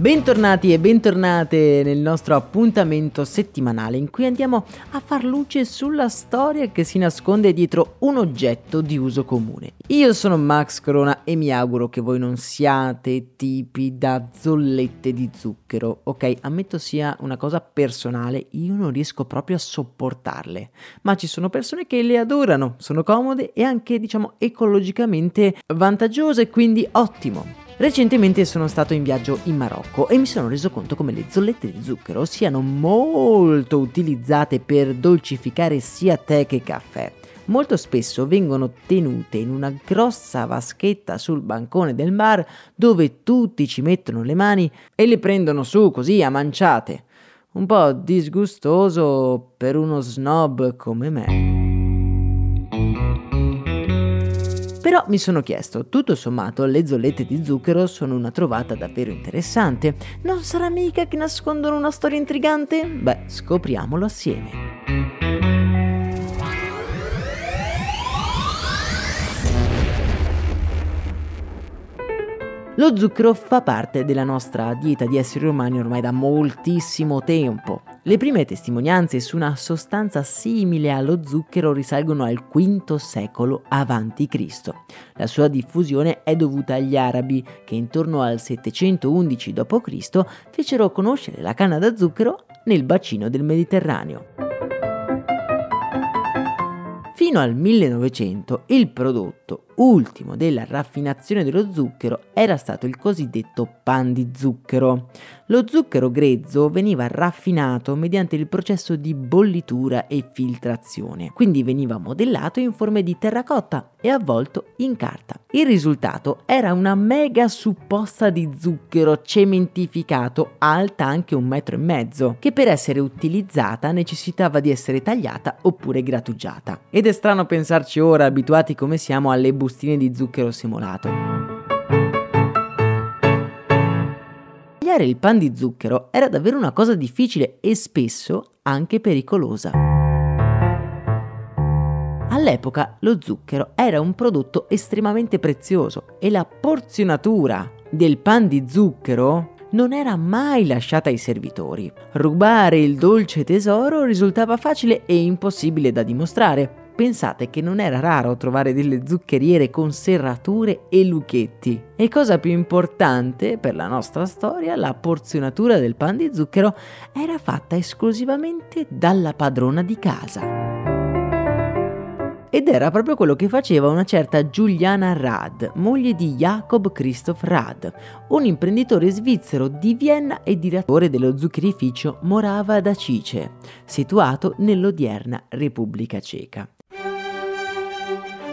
Bentornati e bentornate nel nostro appuntamento settimanale in cui andiamo a far luce sulla storia che si nasconde dietro un oggetto di uso comune. Io sono Max Corona e mi auguro che voi non siate tipi da zollette di zucchero, ok? Ammetto sia una cosa personale, io non riesco proprio a sopportarle, ma ci sono persone che le adorano, sono comode e anche diciamo ecologicamente vantaggiose, quindi ottimo. Recentemente sono stato in viaggio in Marocco e mi sono reso conto come le zollette di zucchero siano molto utilizzate per dolcificare sia tè che caffè. Molto spesso vengono tenute in una grossa vaschetta sul bancone del bar dove tutti ci mettono le mani e le prendono su così a manciate. Un po' disgustoso per uno snob come me. Però mi sono chiesto, tutto sommato le zollette di zucchero sono una trovata davvero interessante. Non sarà mica che nascondono una storia intrigante? Beh, scopriamolo assieme. Lo zucchero fa parte della nostra dieta di esseri umani ormai da moltissimo tempo. Le prime testimonianze su una sostanza simile allo zucchero risalgono al V secolo a.C. La sua diffusione è dovuta agli arabi che intorno al 711 d.C. fecero conoscere la canna da zucchero nel bacino del Mediterraneo. Fino al 1900 il prodotto ultimo della raffinazione dello zucchero era stato il cosiddetto pan di zucchero. Lo zucchero grezzo veniva raffinato mediante il processo di bollitura e filtrazione, quindi veniva modellato in forme di terracotta e avvolto in carta. Il risultato era una mega supposta di zucchero cementificato alta anche un metro e mezzo, che per essere utilizzata necessitava di essere tagliata oppure grattugiata. Ed è strano pensarci ora, abituati come siamo alle bustine di zucchero simulato. Tagliare il pan di zucchero era davvero una cosa difficile e spesso anche pericolosa. All'epoca lo zucchero era un prodotto estremamente prezioso e la porzionatura del pan di zucchero non era mai lasciata ai servitori. Rubare il dolce tesoro risultava facile e impossibile da dimostrare, pensate che non era raro trovare delle zuccheriere con serrature e lucchetti. E cosa più importante per la nostra storia, la porzionatura del pan di zucchero era fatta esclusivamente dalla padrona di casa. Ed era proprio quello che faceva una certa Giuliana Rad, moglie di Jacob Christoph Rad, un imprenditore svizzero di Vienna e direttore dello zuccherificio Morava da Cice, situato nell'odierna Repubblica Ceca.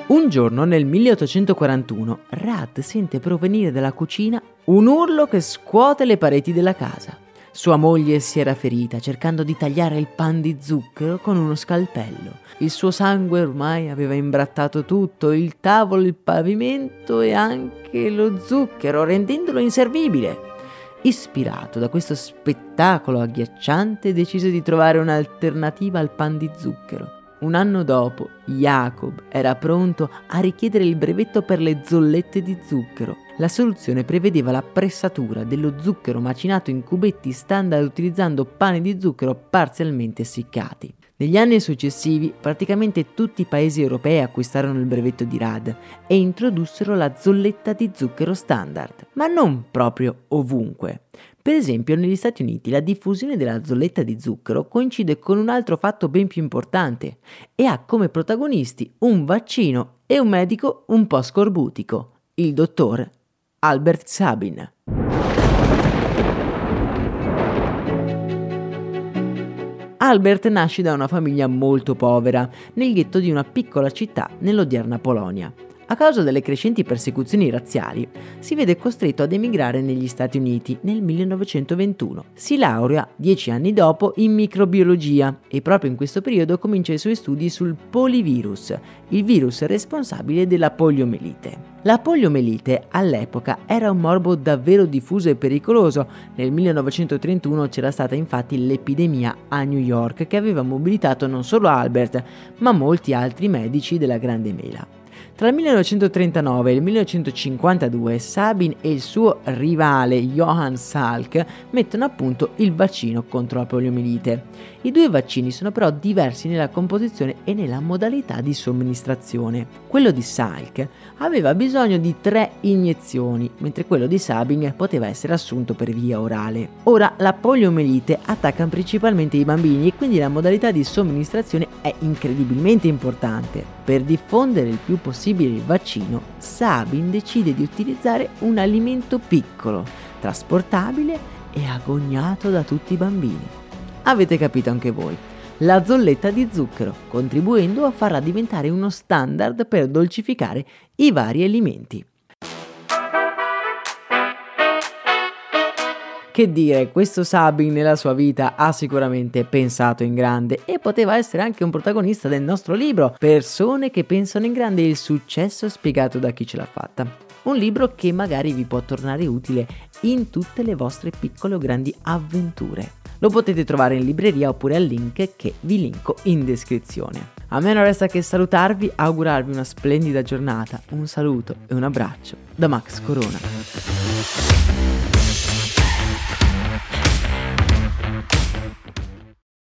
Un giorno nel 1841 Rad sente provenire dalla cucina un urlo che scuote le pareti della casa. Sua moglie si era ferita cercando di tagliare il pan di zucchero con uno scalpello. Il suo sangue ormai aveva imbrattato tutto, il tavolo, il pavimento e anche lo zucchero, rendendolo inservibile. Ispirato da questo spettacolo agghiacciante, decise di trovare un'alternativa al pan di zucchero. Un anno dopo, Jacob era pronto a richiedere il brevetto per le zollette di zucchero. La soluzione prevedeva la pressatura dello zucchero macinato in cubetti standard utilizzando pane di zucchero parzialmente essiccati. Negli anni successivi praticamente tutti i paesi europei acquistarono il brevetto di RAD e introdussero la zolletta di zucchero standard, ma non proprio ovunque. Per esempio, negli Stati Uniti la diffusione della zolletta di zucchero coincide con un altro fatto ben più importante e ha come protagonisti un vaccino e un medico un po' scorbutico, il dottor Albert Sabin. Albert nasce da una famiglia molto povera, nel ghetto di una piccola città nell'odierna Polonia. A causa delle crescenti persecuzioni razziali, si vede costretto ad emigrare negli Stati Uniti nel 1921. Si laurea dieci anni dopo in microbiologia e proprio in questo periodo comincia i suoi studi sul polivirus, il virus responsabile della poliomelite. La poliomelite all'epoca era un morbo davvero diffuso e pericoloso. Nel 1931 c'era stata infatti l'epidemia a New York che aveva mobilitato non solo Albert, ma molti altri medici della Grande Mela. Tra il 1939 e il 1952 Sabin e il suo rivale Johann Salk mettono a punto il vaccino contro la poliomielite. I due vaccini sono però diversi nella composizione e nella modalità di somministrazione. Quello di Salk aveva bisogno di tre iniezioni, mentre quello di Sabin poteva essere assunto per via orale. Ora la poliomielite attacca principalmente i bambini e quindi la modalità di somministrazione è incredibilmente importante. Per diffondere il più possibile il vaccino, Sabin decide di utilizzare un alimento piccolo, trasportabile e agognato da tutti i bambini. Avete capito anche voi? La zolletta di zucchero, contribuendo a farla diventare uno standard per dolcificare i vari alimenti. Che dire, questo Sabin nella sua vita ha sicuramente pensato in grande e poteva essere anche un protagonista del nostro libro, Persone che pensano in grande il successo spiegato da chi ce l'ha fatta. Un libro che magari vi può tornare utile in tutte le vostre piccole o grandi avventure. Lo potete trovare in libreria oppure al link che vi linko in descrizione. A me non resta che salutarvi, augurarvi una splendida giornata, un saluto e un abbraccio da Max Corona.